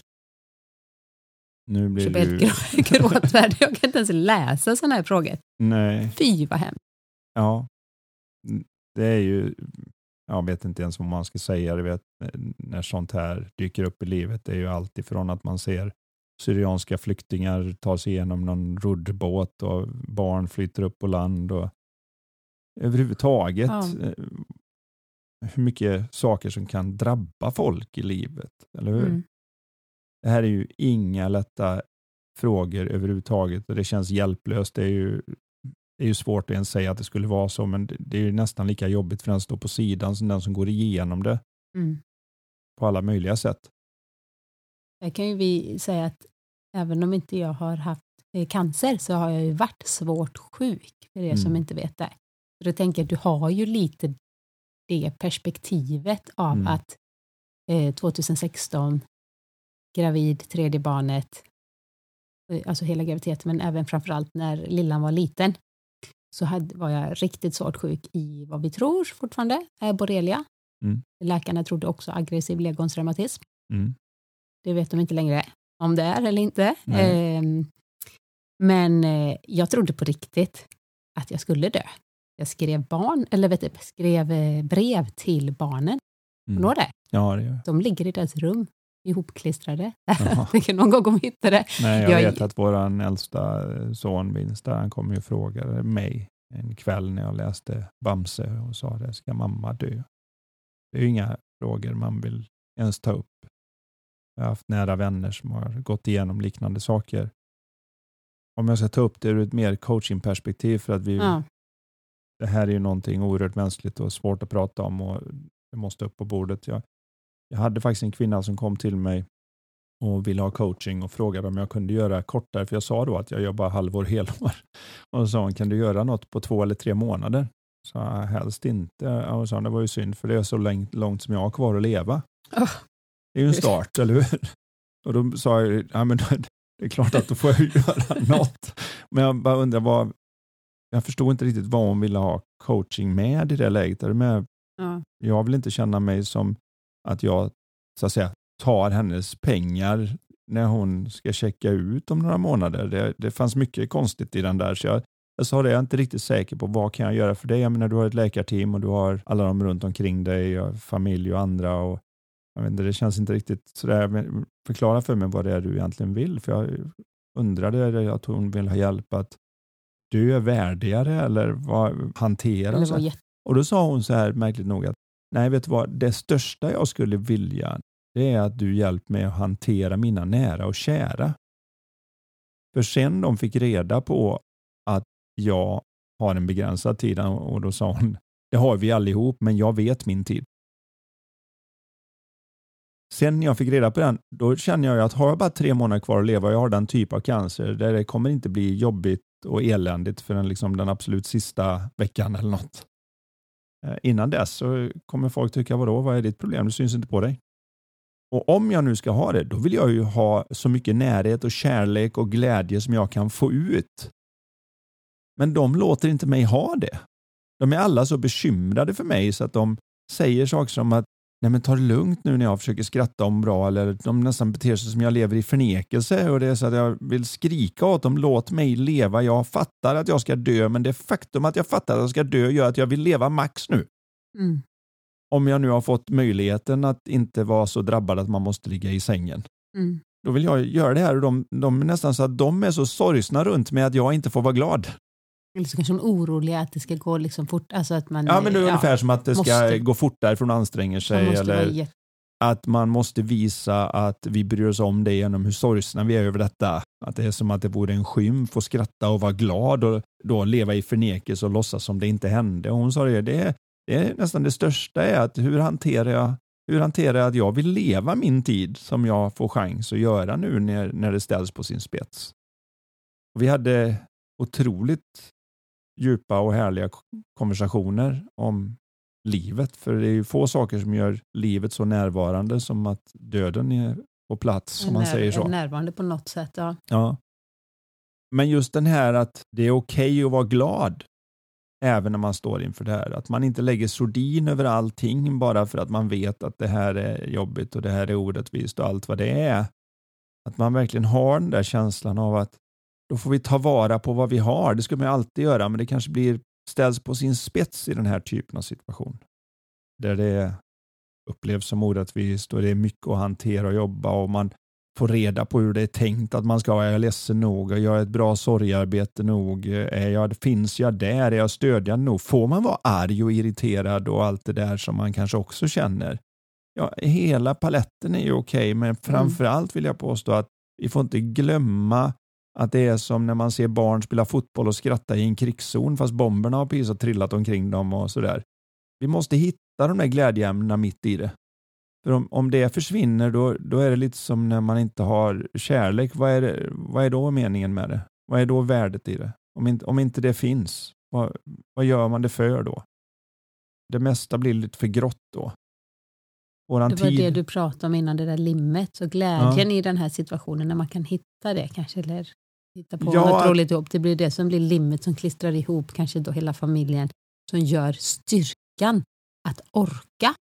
Nu Jag blir blir du... helt grå- <laughs> gråtfärdig. Jag kan inte ens läsa sådana här frågor. Nej, Fy vad hemskt. ja. Mm, Det är ju... Jag vet inte ens vad man ska säga. Vet, när sånt här dyker upp i livet. Det är ju allt ifrån att man ser syrianska flyktingar ta sig igenom någon roddbåt och barn flyter upp på land. Och överhuvudtaget Ja. eh, hur mycket saker som kan drabba folk i livet. Eller hur? Mm. Det här är ju inga lätta frågor överhuvudtaget och det känns hjälplöst. Det är ju, det är ju svårt att ens säga att det skulle vara så, men det, det är ju nästan lika jobbigt för den som står på sidan som den som går igenom det Mm. på alla möjliga sätt. Där kan ju vi säga att även om inte jag har haft eh, cancer så har jag ju varit svårt sjuk, för er som Mm. inte vet det. Så då tänker jag, du har ju lite det perspektivet av Mm. att eh, 2016, gravid, tredje barnet, eh, alltså hela graviditeten, men även framförallt när lillan var liten, så hade, var jag riktigt svårt sjuk i vad vi tror fortfarande är borrelia. Mm. Läkarna trodde också aggressiv ledgångsreumatism. Mm. Det vet de inte längre om det är eller inte. Ehm, men eh, jag trodde på riktigt att jag skulle dö. Jag skrev barn, eller vet du, skrev eh, brev till barnen. Mm. Ihåg det? Ja, det gör De ligger i deras rum ihopklistrade. <laughs> Någon gång kommer hitta det. Nej, jag, Jag- vet att vår äldsta son Vince, där, han kom ju och frågade mig en kväll när jag läste Bamse och sa det, ska mamma dö? Det är ju inga frågor man vill ens ta upp. Jag har haft nära vänner som har gått igenom liknande saker. Om jag ska ta upp det ur ett mer coachingperspektiv för att vi, Ja. det här är ju någonting oerhört mänskligt och svårt att prata om och det måste upp på bordet. Jag, jag hade faktiskt en kvinna som kom till mig och ville ha coaching och frågade om jag kunde göra kortare, för jag sa då att jag jobbar halvår, <laughs> helår. Och så sa hon, kan du göra något på två eller tre månader? Så helst inte. Och hon sa, det var ju synd, för det är så långt, långt som jag har kvar att leva. Oh. Det är ju en start, eller hur? Och då sa jag, ja, men det är klart att då får jag göra något. Men jag bara undrar vad, jag förstod inte riktigt vad hon ville ha coaching med i det läget. Med, ja. Jag vill inte känna mig som att jag så att säga, tar hennes pengar när hon ska checka ut om några månader. Det, det fanns mycket konstigt i den där. Så jag, jag sa det, jag är inte riktigt säker på vad kan jag göra för dig. Jag menar, du har ett läkarteam och du har alla de runt omkring dig, familj och andra. Och, jag vet inte, det känns inte riktigt sådär. Förklara för mig vad det är du egentligen vill. För jag undrade att hon vill ha hjälp att dö värdigare eller vad, hantera. Eller vad och då sa hon så här märkligt nog att nej, vet du vad, det största jag skulle vilja det är att du hjälper mig att hantera mina nära och kära. För sen de fick reda på att jag har en begränsad tid och då sa hon, det har vi allihop, men jag vet min tid. Sen när jag fick reda på den, då känner jag att har jag bara tre månader kvar att leva och jag har den typ av cancer där det kommer inte bli jobbigt och eländigt förrän liksom den absolut sista veckan eller något. Eh, innan dess så kommer folk tycka, vadå, vad är ditt problem? Det syns inte på dig. Och om jag nu ska ha det, då vill jag ju ha så mycket närhet och kärlek och glädje som jag kan få ut. Men de låter inte mig ha det. De är alla så bekymrade för mig så att de säger saker som att Nej men ta det lugnt nu när jag försöker skratta om bra eller de nästan beter sig som jag lever i förnekelse och det är så att jag vill skrika åt dem, låt mig leva, jag fattar att jag ska dö men det faktum att jag fattar att jag ska dö gör att jag vill leva max nu. Mm om jag nu har fått möjligheten att inte vara så drabbad att man måste ligga i sängen. Mm. Då vill jag göra det här och de, de nästan så att de är så sorgsna runt med att jag inte får vara glad. Eller så kanske de är oroliga att det ska gå liksom fort. Alltså att man, ja, men det är ja, ungefär som att det ska måste, gå fortare för man anstränger sig. Eller att man måste visa att vi bryr oss om det genom hur sorgsna vi är över detta. Att det är som att det vore en skymf att skratta och vara glad och då leva i förnekelse och låtsas som det inte hände. Och hon sa det, det, det är nästan det största är att hur hanterar jag hur hanterar jag att jag vill leva min tid som jag får chans att göra nu när, när det ställs på sin spets? Vi hade otroligt djupa och härliga konversationer om livet, för det är ju få saker som gör livet så närvarande som att döden är på plats, om man säger så. Närvarande på något sätt, ja. ja. Men just den här att det är okej okay att vara glad även när man står inför det här. Att man inte lägger sordin över allting bara för att man vet att det här är jobbigt och det här är orättvist och allt vad det är. Att man verkligen har den där känslan av att då får vi ta vara på vad vi har. Det ska man alltid göra, men det kanske blir ställs på sin spets i den här typen av situation. Där det upplevs som orättvist och det är mycket att hantera och jobba och man få reda på hur det är tänkt att man ska vara. Är jag ledsen nog? Gör jag ett bra sorgarbete nog? Är jag, finns jag där? Är jag stödjande nog? Får man vara arg och irriterad och allt det där som man kanske också känner? Ja, hela paletten är ju okej, okay, men framför allt vill jag påstå att vi får inte glömma att det är som när man ser barn spela fotboll och skratta i en krigszon fast bomberna har precis trillat omkring dem och sådär. Vi måste hitta de där glädjeämnena mitt i det. För om, om det försvinner då, då är det lite som när man inte har kärlek. Vad är, det, vad är då meningen med det? Vad är då värdet i det? Om inte, om inte det finns, vad, vad gör man det för då? Det mesta blir lite för grått då. Våran det var tid... det du pratade om innan, det där limmet. Så glädjen ja. i den här situationen, när man kan hitta det kanske, eller hitta på ja, något roligt ihop. Det blir det som blir limmet som klistrar ihop kanske då hela familjen, som gör styrkan att orka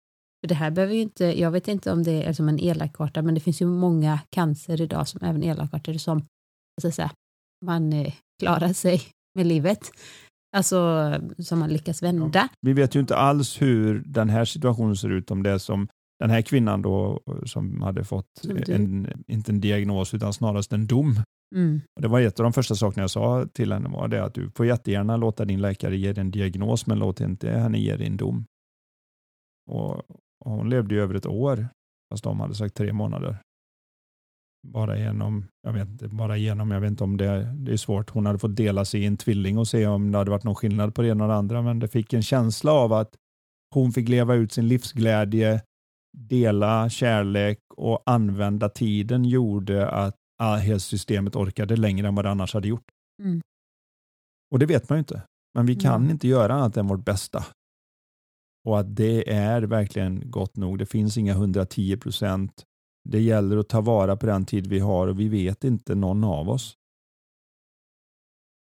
för det här behöver inte, jag vet inte om det är som en elakarta, men det finns ju många cancer idag som även elakartade som säga, man eh, klarar sig med livet. Alltså som man lyckas vända. Ja. Vi vet ju inte alls hur den här situationen ser ut, om det som den här kvinnan då som hade fått, en, inte en diagnos utan snarast en dom. Mm. Och det var ett av de första sakerna jag sa till henne var det att du får jättegärna låta din läkare ge dig en diagnos men låt inte henne ge dig en dom. Och, och hon levde ju över ett år, fast de hade sagt tre månader. Bara genom, jag vet inte, bara genom, jag vet inte om det, det är svårt. Hon hade fått dela sig i en tvilling och se om det hade varit någon skillnad på det ena och det andra, men det fick en känsla av att hon fick leva ut sin livsglädje, dela kärlek och använda tiden gjorde att systemet orkade längre än vad det annars hade gjort. Mm. Och det vet man ju inte. Men vi kan mm. inte göra annat än vårt bästa och att det är verkligen gott nog. Det finns inga 110 procent det gäller att ta vara på den tid vi har och vi vet inte någon av oss.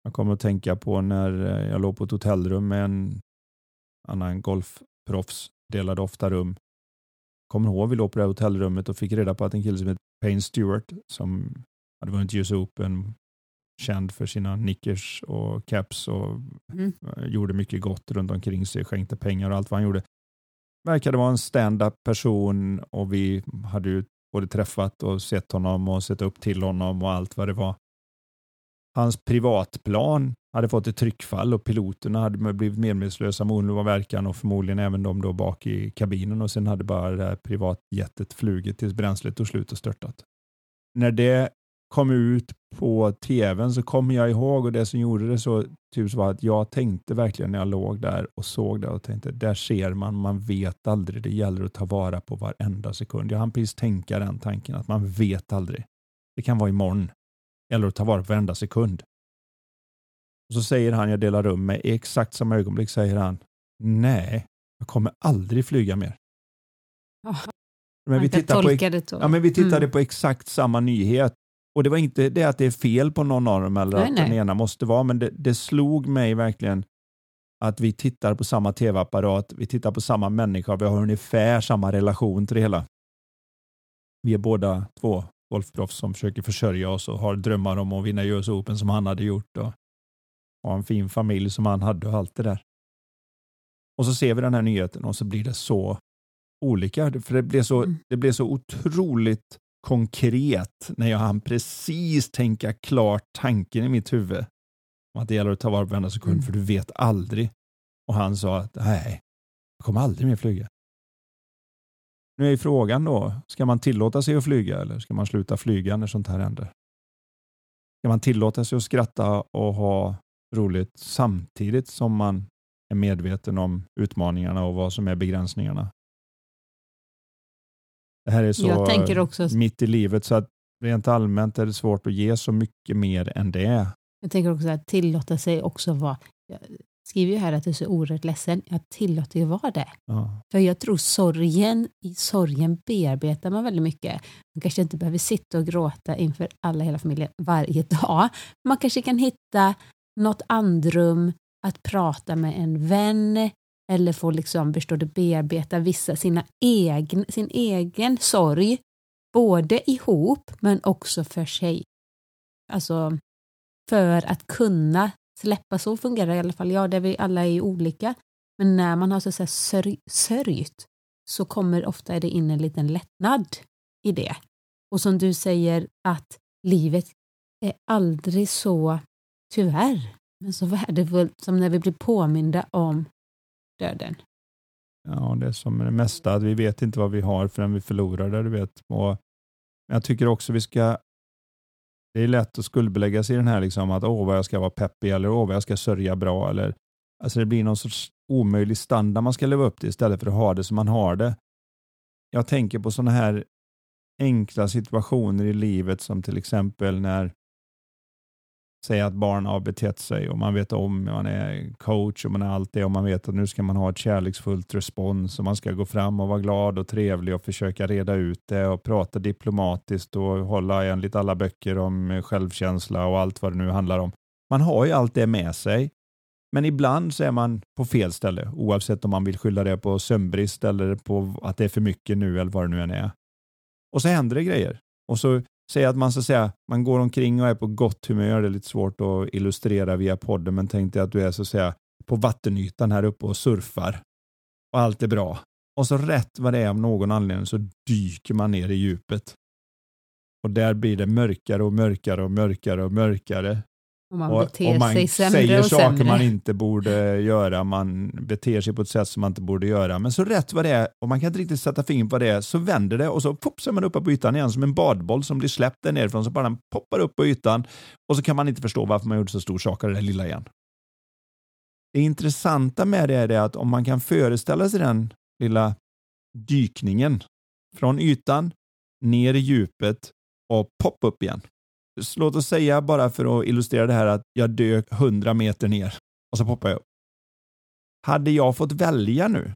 Jag kommer att tänka på när eh, jag låg på ett hotellrum med en annan golfproffs, delade ofta rum. Kommer ihåg vi låg på det här hotellrummet och fick reda på att en kille som heter Payne Stewart som hade vunnit US Open, känd för sina nickers och caps och mm. gjorde mycket gott runt omkring sig, skänkte pengar och allt vad han gjorde. Verkade vara en stand-up person och vi hade ju både träffat och sett honom och sett upp till honom och allt vad det var. Hans privatplan hade fått ett tryckfall och piloterna hade blivit medvetslösa med omedelbar verkan och förmodligen även de då bak i kabinen och sen hade bara det här privatjetet flugit tills bränslet tog slut och störtat. När det kom ut på tvn så kommer jag ihåg och det som gjorde det så typ var att jag tänkte verkligen när jag låg där och såg det och tänkte där ser man, man vet aldrig, det gäller att ta vara på varenda sekund. Jag hann precis tänka den tanken att man vet aldrig. Det kan vara imorgon. Det gäller att ta vara på varenda sekund. Och så säger han, jag delar rum med, i exakt samma ögonblick säger han, nej, jag kommer aldrig flyga mer. Oh, men vi, tittar på, det ja, men vi tittade mm. på exakt samma nyhet och det var inte det att det är fel på någon av dem eller nej, att nej. den ena måste vara, men det, det slog mig verkligen att vi tittar på samma tv-apparat, vi tittar på samma människa, vi har ungefär samma relation till det hela. Vi är båda två golfproffs som försöker försörja oss och har drömmar om att vinna US Open som han hade gjort och ha en fin familj som han hade och allt det där. Och så ser vi den här nyheten och så blir det så olika. För det blev så, mm. det blev så otroligt konkret när jag hann precis tänka klart tanken i mitt huvud. Om att det gäller att ta vara på varenda sekund mm. för du vet aldrig. Och han sa att nej, jag kommer aldrig mer flyga. Nu är frågan då, ska man tillåta sig att flyga eller ska man sluta flyga när sånt här händer? Ska man tillåta sig att skratta och ha roligt samtidigt som man är medveten om utmaningarna och vad som är begränsningarna? Det här är så också, mitt i livet så att rent allmänt är det svårt att ge så mycket mer än det. Jag tänker också att tillåta sig också vara, jag skriver ju här att du är så oerhört ledsen, jag tillåter ju vara det. Ja. För jag tror sorgen, i sorgen bearbetar man väldigt mycket. Man kanske inte behöver sitta och gråta inför alla hela familjen varje dag. Man kanske kan hitta något andrum att prata med en vän eller få liksom, förstår du, bearbeta vissa sina egen, sin egen sorg, både ihop men också för sig. Alltså för att kunna släppa, så fungerar det i alla fall jag, där vi alla är olika. Men när man har så att säga sörj, sörjt så kommer ofta det in en liten lättnad i det. Och som du säger att livet är aldrig så, tyvärr, men så värdefullt som när vi blir påminda om döden. Ja, det är som det mesta, att vi vet inte vad vi har förrän vi förlorar det, du vet. Och jag tycker också vi ska det är lätt att skuldbelägga sig i den här liksom att åh vad jag ska vara peppig eller åh vad jag ska sörja bra eller alltså det blir någon sorts omöjlig standard man ska leva upp till istället för att ha det som man har det. Jag tänker på sådana här enkla situationer i livet som till exempel när säga att barn har betett sig och man vet om, man är coach och man är allt det och man vet att nu ska man ha ett kärleksfullt respons och man ska gå fram och vara glad och trevlig och försöka reda ut det och prata diplomatiskt och hålla enligt alla böcker om självkänsla och allt vad det nu handlar om. Man har ju allt det med sig, men ibland så är man på fel ställe oavsett om man vill skylla det på sömnbrist eller på att det är för mycket nu eller vad det nu än är. Och så händer det grejer och så Säg att man så säga, man går omkring och är på gott humör. Det är lite svårt att illustrera via podden, men tänk dig att du är så att säga på vattenytan här uppe och surfar och allt är bra. Och så rätt vad det är av någon anledning så dyker man ner i djupet. Och där blir det mörkare och mörkare och mörkare och mörkare. Och man beter och man sig sämre säger och saker sämre. man inte borde göra, man beter sig på ett sätt som man inte borde göra. Men så rätt vad det är, och man kan inte riktigt sätta fingret på det, så vänder det och så, pop, så är man uppe på ytan igen som en badboll som blir släppt där nerifrån, så bara den poppar upp på ytan och så kan man inte förstå varför man gjorde så stor sak av det där lilla igen. Det intressanta med det är det att om man kan föreställa sig den lilla dykningen från ytan ner i djupet och pop upp igen låt oss säga bara för att illustrera det här att jag dök 100 meter ner och så poppar jag upp. Hade jag fått välja nu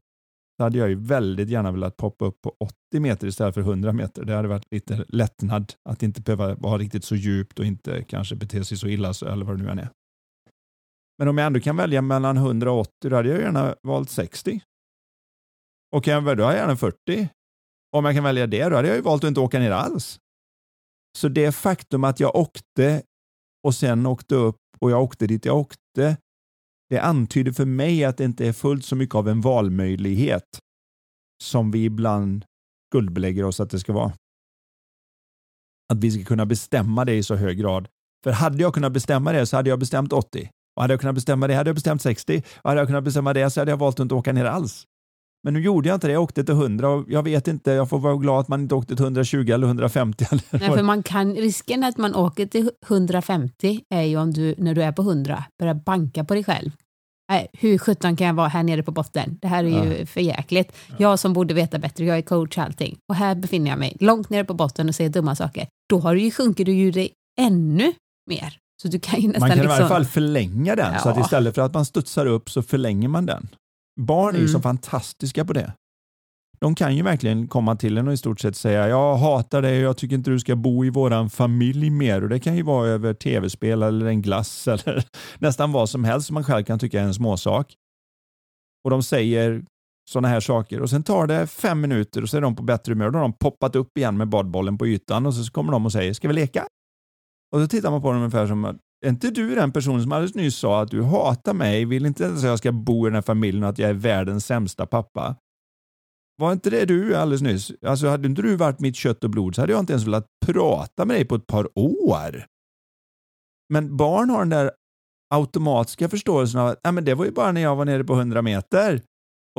så hade jag ju väldigt gärna velat poppa upp på 80 meter istället för 100 meter. Det hade varit lite lättnad att inte behöva vara riktigt så djupt och inte kanske bete sig så illa eller vad det nu än är. Men om jag ändå kan välja mellan 100 och 80, då hade jag gärna valt 60. Och kan jag välja, då hade jag gärna 40. Om jag kan välja det, då hade jag ju valt att inte åka ner alls. Så det faktum att jag åkte och sen åkte upp och jag åkte dit jag åkte, det antyder för mig att det inte är fullt så mycket av en valmöjlighet som vi ibland skuldbelägger oss att det ska vara. Att vi ska kunna bestämma det i så hög grad. För hade jag kunnat bestämma det så hade jag bestämt 80. Och hade jag kunnat bestämma det hade jag bestämt 60. Och hade jag kunnat bestämma det så hade jag valt att inte åka ner alls. Men nu gjorde jag inte det, jag åkte till 100 och jag vet inte, jag får vara glad att man inte åkte till 120 eller 150. Eller Nej, för man kan, risken att man åker till 150 är ju om du, när du är på 100, börjar banka på dig själv. Nej, hur sjutton kan jag vara här nere på botten? Det här är ju ja. för jäkligt. Jag som borde veta bättre, jag är coach och allting. Och här befinner jag mig långt nere på botten och säger dumma saker. Då har du ju, sjunker du ju dig ännu mer. Så du kan ju nästan man kan liksom... i alla fall förlänga den, ja. så att istället för att man studsar upp så förlänger man den. Barn är ju så mm. fantastiska på det. De kan ju verkligen komma till en och i stort sett säga jag hatar dig och jag tycker inte du ska bo i våran familj mer. Och Det kan ju vara över tv-spel eller en glass <laughs> eller nästan vad som helst som man själv kan tycka är en småsak. Och de säger sådana här saker och sen tar det fem minuter och så är de på bättre humör. Då har de poppat upp igen med badbollen på ytan och så kommer de och säger ska vi leka? Och så tittar man på dem ungefär som att är inte du den personen som alldeles nyss sa att du hatar mig, vill inte ens att jag ska bo i den här familjen och att jag är världens sämsta pappa? Var inte det du alldeles nyss? Alltså hade inte du varit mitt kött och blod så hade jag inte ens velat prata med dig på ett par år. Men barn har den där automatiska förståelsen av att men det var ju bara när jag var nere på 100 meter.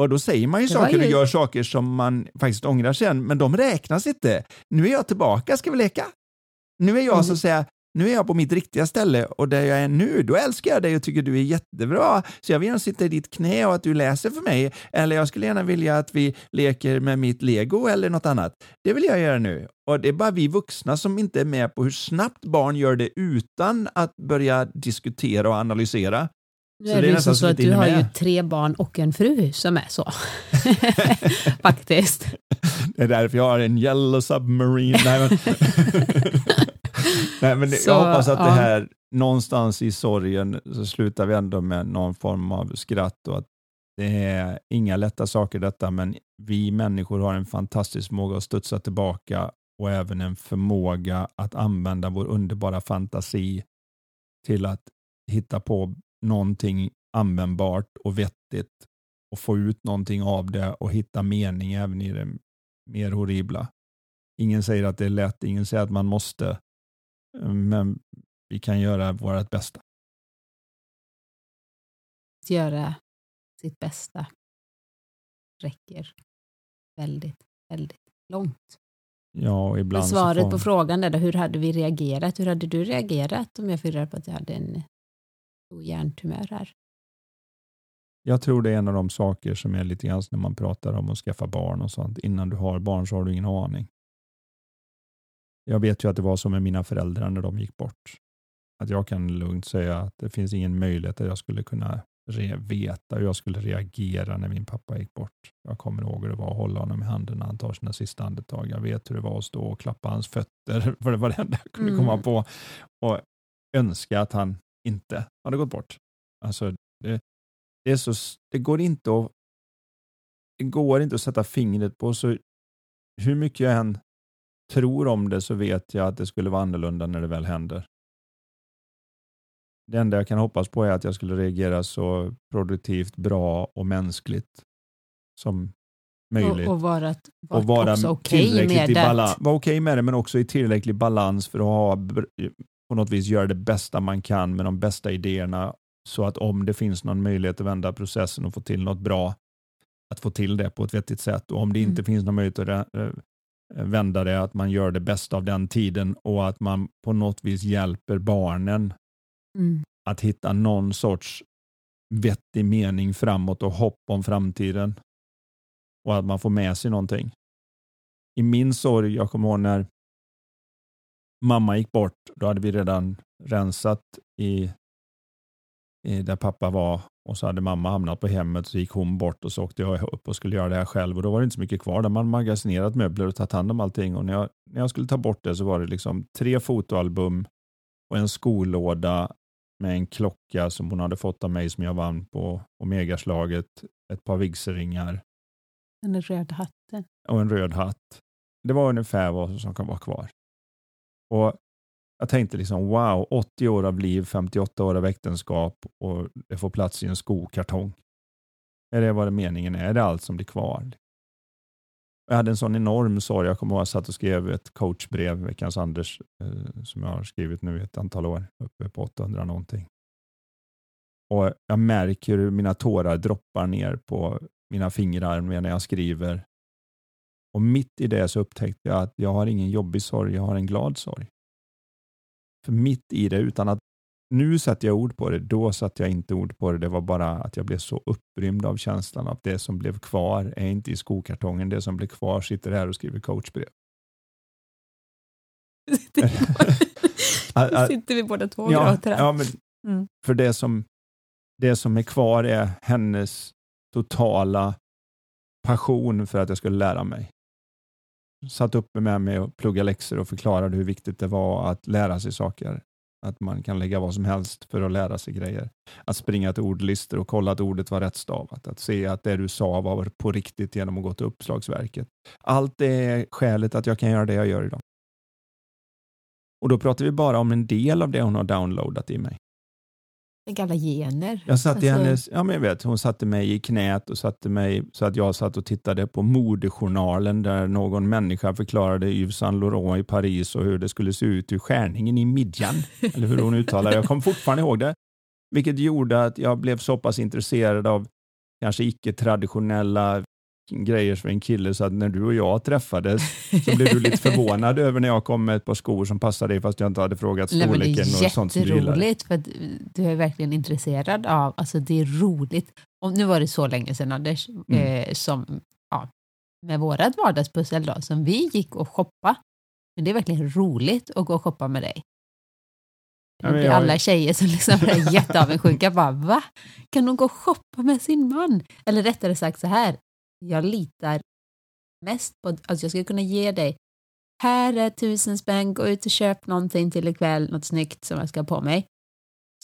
Och då säger man ju saker ju... och gör saker som man faktiskt ångrar sen, men de räknas inte. Nu är jag tillbaka, ska vi leka? Nu är jag mm. så att säga nu är jag på mitt riktiga ställe och där jag är nu, då älskar jag dig och tycker du är jättebra. Så jag vill gärna sitta i ditt knä och att du läser för mig. Eller jag skulle gärna vilja att vi leker med mitt lego eller något annat. Det vill jag göra nu. Och det är bara vi vuxna som inte är med på hur snabbt barn gör det utan att börja diskutera och analysera. Nu är det, är så, så att du har ju tre barn och en fru som är så. <laughs> Faktiskt. Det är därför jag har en yellow submarine. Nej, men <laughs> <laughs> Nej, men så, jag hoppas att ja. det här, någonstans i sorgen, så slutar vi ändå med någon form av skratt och att det är inga lätta saker detta, men vi människor har en fantastisk förmåga att studsa tillbaka och även en förmåga att använda vår underbara fantasi till att hitta på någonting användbart och vettigt och få ut någonting av det och hitta mening även i det mer horribla. Ingen säger att det är lätt, ingen säger att man måste, men vi kan göra vårt bästa. Göra sitt bästa räcker väldigt, väldigt långt. Ja, och ibland svaret får... på frågan är hur hade vi reagerat? Hur hade du reagerat om jag fick reda på att jag hade en stor hjärntumör här? Jag tror det är en av de saker som är lite grann när man pratar om att skaffa barn och sånt. Innan du har barn så har du ingen aning. Jag vet ju att det var så med mina föräldrar när de gick bort. Att jag kan lugnt säga att det finns ingen möjlighet att jag skulle kunna veta hur jag skulle reagera när min pappa gick bort. Jag kommer ihåg hur det var att hålla honom i handen när han tar sina sista andetag. Jag vet hur det var att stå och klappa hans fötter, <laughs> för det var det enda jag kunde mm. komma på. Och önska att han inte hade gått bort. Alltså, det, det, är så, det går inte att det går inte att sätta fingret på. Så hur mycket jag än tror om det så vet jag att det skulle vara annorlunda när det väl händer. Det enda jag kan hoppas på är att jag skulle reagera så produktivt, bra och mänskligt som möjligt. Och, och vara, och vara också okej okay med det. Vara okej okay med det, men också i tillräcklig balans för att ha, på något vis göra det bästa man kan med de bästa idéerna så att om det finns någon möjlighet att vända processen och få till något bra, att få till det på ett vettigt sätt. Och om det inte mm. finns någon möjlighet att vända det, att man gör det bästa av den tiden och att man på något vis hjälper barnen mm. att hitta någon sorts vettig mening framåt och hopp om framtiden. Och att man får med sig någonting. I min sorg, jag kommer ihåg när mamma gick bort, då hade vi redan rensat i, i där pappa var och så hade mamma hamnat på hemmet så gick hon bort och så åkte jag upp och skulle göra det här själv och då var det inte så mycket kvar. Där man magasinerat möbler och tagit hand om allting och när jag, när jag skulle ta bort det så var det liksom tre fotoalbum och en skolåda med en klocka som hon hade fått av mig som jag vann på Omegaslaget, ett par vigselringar. Den röda hatten. Och en röd hatt. Det var ungefär vad som kan vara kvar. Och jag tänkte liksom wow, 80 år av liv, 58 år av äktenskap och det får plats i en skokartong. Är det vad meningen är? Är det allt som blir kvar? Jag hade en sån enorm sorg. Jag kommer ihåg att jag satt och skrev ett coachbrev, Veckans Anders, eh, som jag har skrivit nu i ett antal år, uppe på 800 någonting. Och Jag märker hur mina tårar droppar ner på mina fingrar när jag skriver. Och mitt i det så upptäckte jag att jag har ingen jobbig sorg, jag har en glad sorg. För mitt i det, utan att nu sätter jag ord på det, då satte jag inte ord på det. Det var bara att jag blev så upprymd av känslan att det som blev kvar är inte i skokartongen. Det som blev kvar sitter här och skriver coachbrev. <laughs> <laughs> Nu sitter vi båda två och ja, gråter. Ja, men mm. För det som, det som är kvar är hennes totala passion för att jag skulle lära mig. Satt uppe med mig och pluggade läxor och förklarade hur viktigt det var att lära sig saker. Att man kan lägga vad som helst för att lära sig grejer. Att springa till ordlistor och kolla att ordet var rättstavat. Att se att det du sa var på riktigt genom att gå till uppslagsverket. Allt det är skälet att jag kan göra det jag gör idag. Och då pratar vi bara om en del av det hon har downloadat i mig. Gamla gener. Jag satt alltså... hennes, ja men jag vet, hon satte mig i knät och satte mig så att jag satt och tittade på modejournalen där någon människa förklarade Yves Saint Laurent i Paris och hur det skulle se ut ur skärningen i midjan. <laughs> eller hur hon uttalade Jag kommer fortfarande ihåg det. Vilket gjorde att jag blev så pass intresserad av kanske icke-traditionella grejer för en kille så att när du och jag träffades så blev du lite <laughs> förvånad över när jag kom med ett par skor som passade dig fast jag inte hade frågat storleken. Nej, det är och sånt som du jätteroligt för att du är verkligen intresserad av, alltså det är roligt. Och nu var det så länge sedan Anders, mm. eh, som ja, med vårat vardagspussel då, som vi gick och shoppa. Men det är verkligen roligt att gå och shoppa med dig. Ja, jag... Alla tjejer som liksom är jätteavundsjuka bara va? Kan hon gå och shoppa med sin man? Eller rättare sagt så här, jag litar mest på, alltså jag skulle kunna ge dig, här är tusen spänn, gå ut och köp någonting till ikväll, något snyggt som jag ska ha på mig.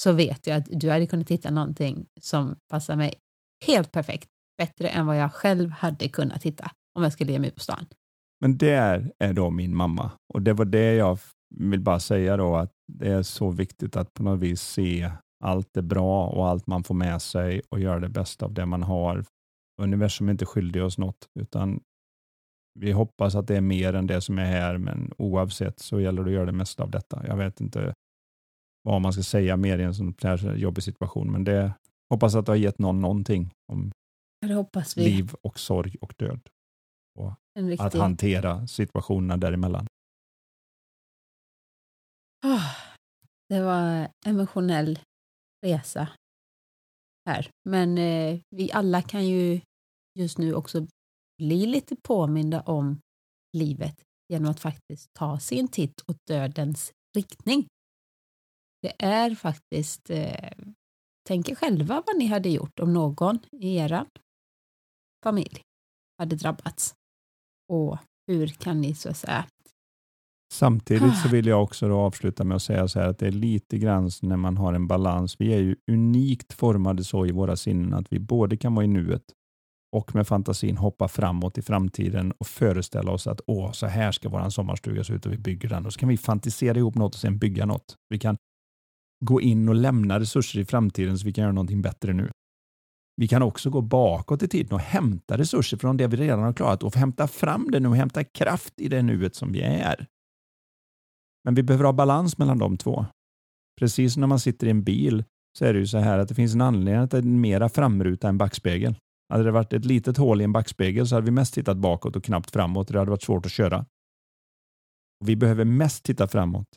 Så vet jag att du hade kunnat hitta någonting som passar mig helt perfekt, bättre än vad jag själv hade kunnat hitta om jag skulle ge mig ut på stan. Men det är då min mamma och det var det jag vill bara säga då att det är så viktigt att på något vis se allt det bra och allt man får med sig och göra det bästa av det man har universum är inte skyldig oss något, utan vi hoppas att det är mer än det som är här, men oavsett så gäller det att göra det mesta av detta. Jag vet inte vad man ska säga mer i en sån här jobbig situation, men det hoppas att det har gett någon någonting om liv och sorg och död. Och riktig... att hantera situationerna däremellan. Oh, det var emotionell resa här. Men eh, vi alla kan ju just nu också bli lite påminda om livet genom att faktiskt ta sin titt åt dödens riktning. Det är faktiskt, eh, tänk er själva vad ni hade gjort om någon i er familj hade drabbats. Och hur kan ni så att säga Samtidigt så ah. vill jag också avsluta med att säga så här att det är lite grann när man har en balans. Vi är ju unikt formade så i våra sinnen att vi både kan vara i nuet och med fantasin hoppa framåt i framtiden och föreställa oss att åh, så här ska vår sommarstuga se ut och vi bygger den. Och så kan vi fantisera ihop något och sen bygga något. Vi kan gå in och lämna resurser i framtiden så vi kan göra någonting bättre nu. Vi kan också gå bakåt i tiden och hämta resurser från det vi redan har klarat och hämta fram det nu och hämta kraft i det nuet som vi är. Men vi behöver ha balans mellan de två. Precis som när man sitter i en bil så är det ju så här att det finns en anledning att det är mera framruta än backspegel. Hade det varit ett litet hål i en backspegel så hade vi mest tittat bakåt och knappt framåt. Det hade varit svårt att köra. Vi behöver mest titta framåt.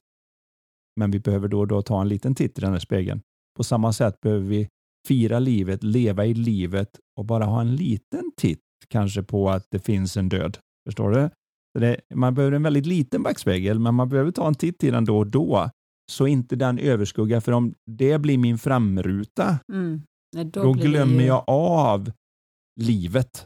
Men vi behöver då och då ta en liten titt i den här spegeln. På samma sätt behöver vi fira livet, leva i livet och bara ha en liten titt kanske på att det finns en död. Förstår du? Det, man behöver en väldigt liten backspegel, men man behöver ta en titt i den då och då, så inte den överskuggar. För om det blir min framruta, mm. Nej, Då, det glömmer ju- jag av livet.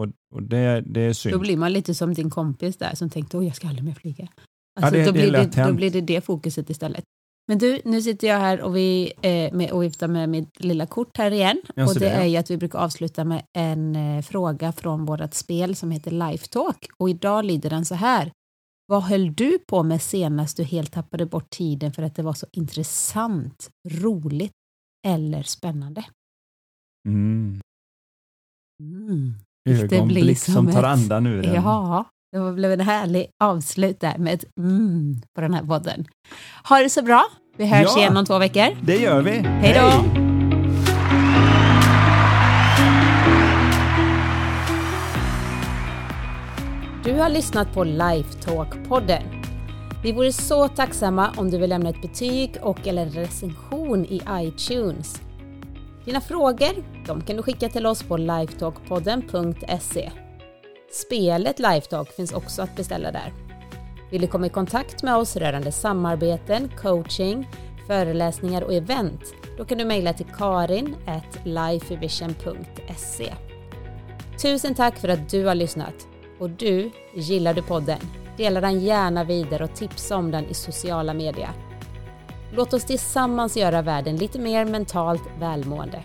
Och, och det, det är synd. Då blir man lite som din kompis där som tänkte, åh jag ska aldrig mer flyga. Ja, Alltså, det- då, det är blir det, då blir det det fokuset istället. Men du, nu sitter jag här och, vi, eh, med, och viftar med mitt lilla kort här igen. Och det det, är ju att vi brukar avsluta med en eh, fråga från vårt spel som heter Lifetalk. Och idag lyder den så här. Vad höll du på med senast du helt tappade bort tiden för att det var så intressant, roligt eller spännande? Mm. Mm. Ögonblick som som tar ett- andan ur en. Ja, det blev en härlig avslut där med ett mm på den här podden. Ha det så bra. Vi hörs Ja. igen om två veckor. Det gör vi. Hej då! Du har lyssnat på Lifetalk-podden. Vi vore så tacksamma om du vill lämna ett betyg och eller en recension i iTunes. Dina frågor de kan du skicka till oss på lifetalkpodden.se. Spelet Lifetalk finns också att beställa där. Vill du komma i kontakt med oss rörande samarbeten, coaching, föreläsningar och event? Då kan du mejla till karin lifevision.se. Tusen tack för att du har lyssnat. Och du, gillar du podden? Dela den gärna vidare och tipsa om den i sociala medier. Låt oss tillsammans göra världen lite mer mentalt välmående.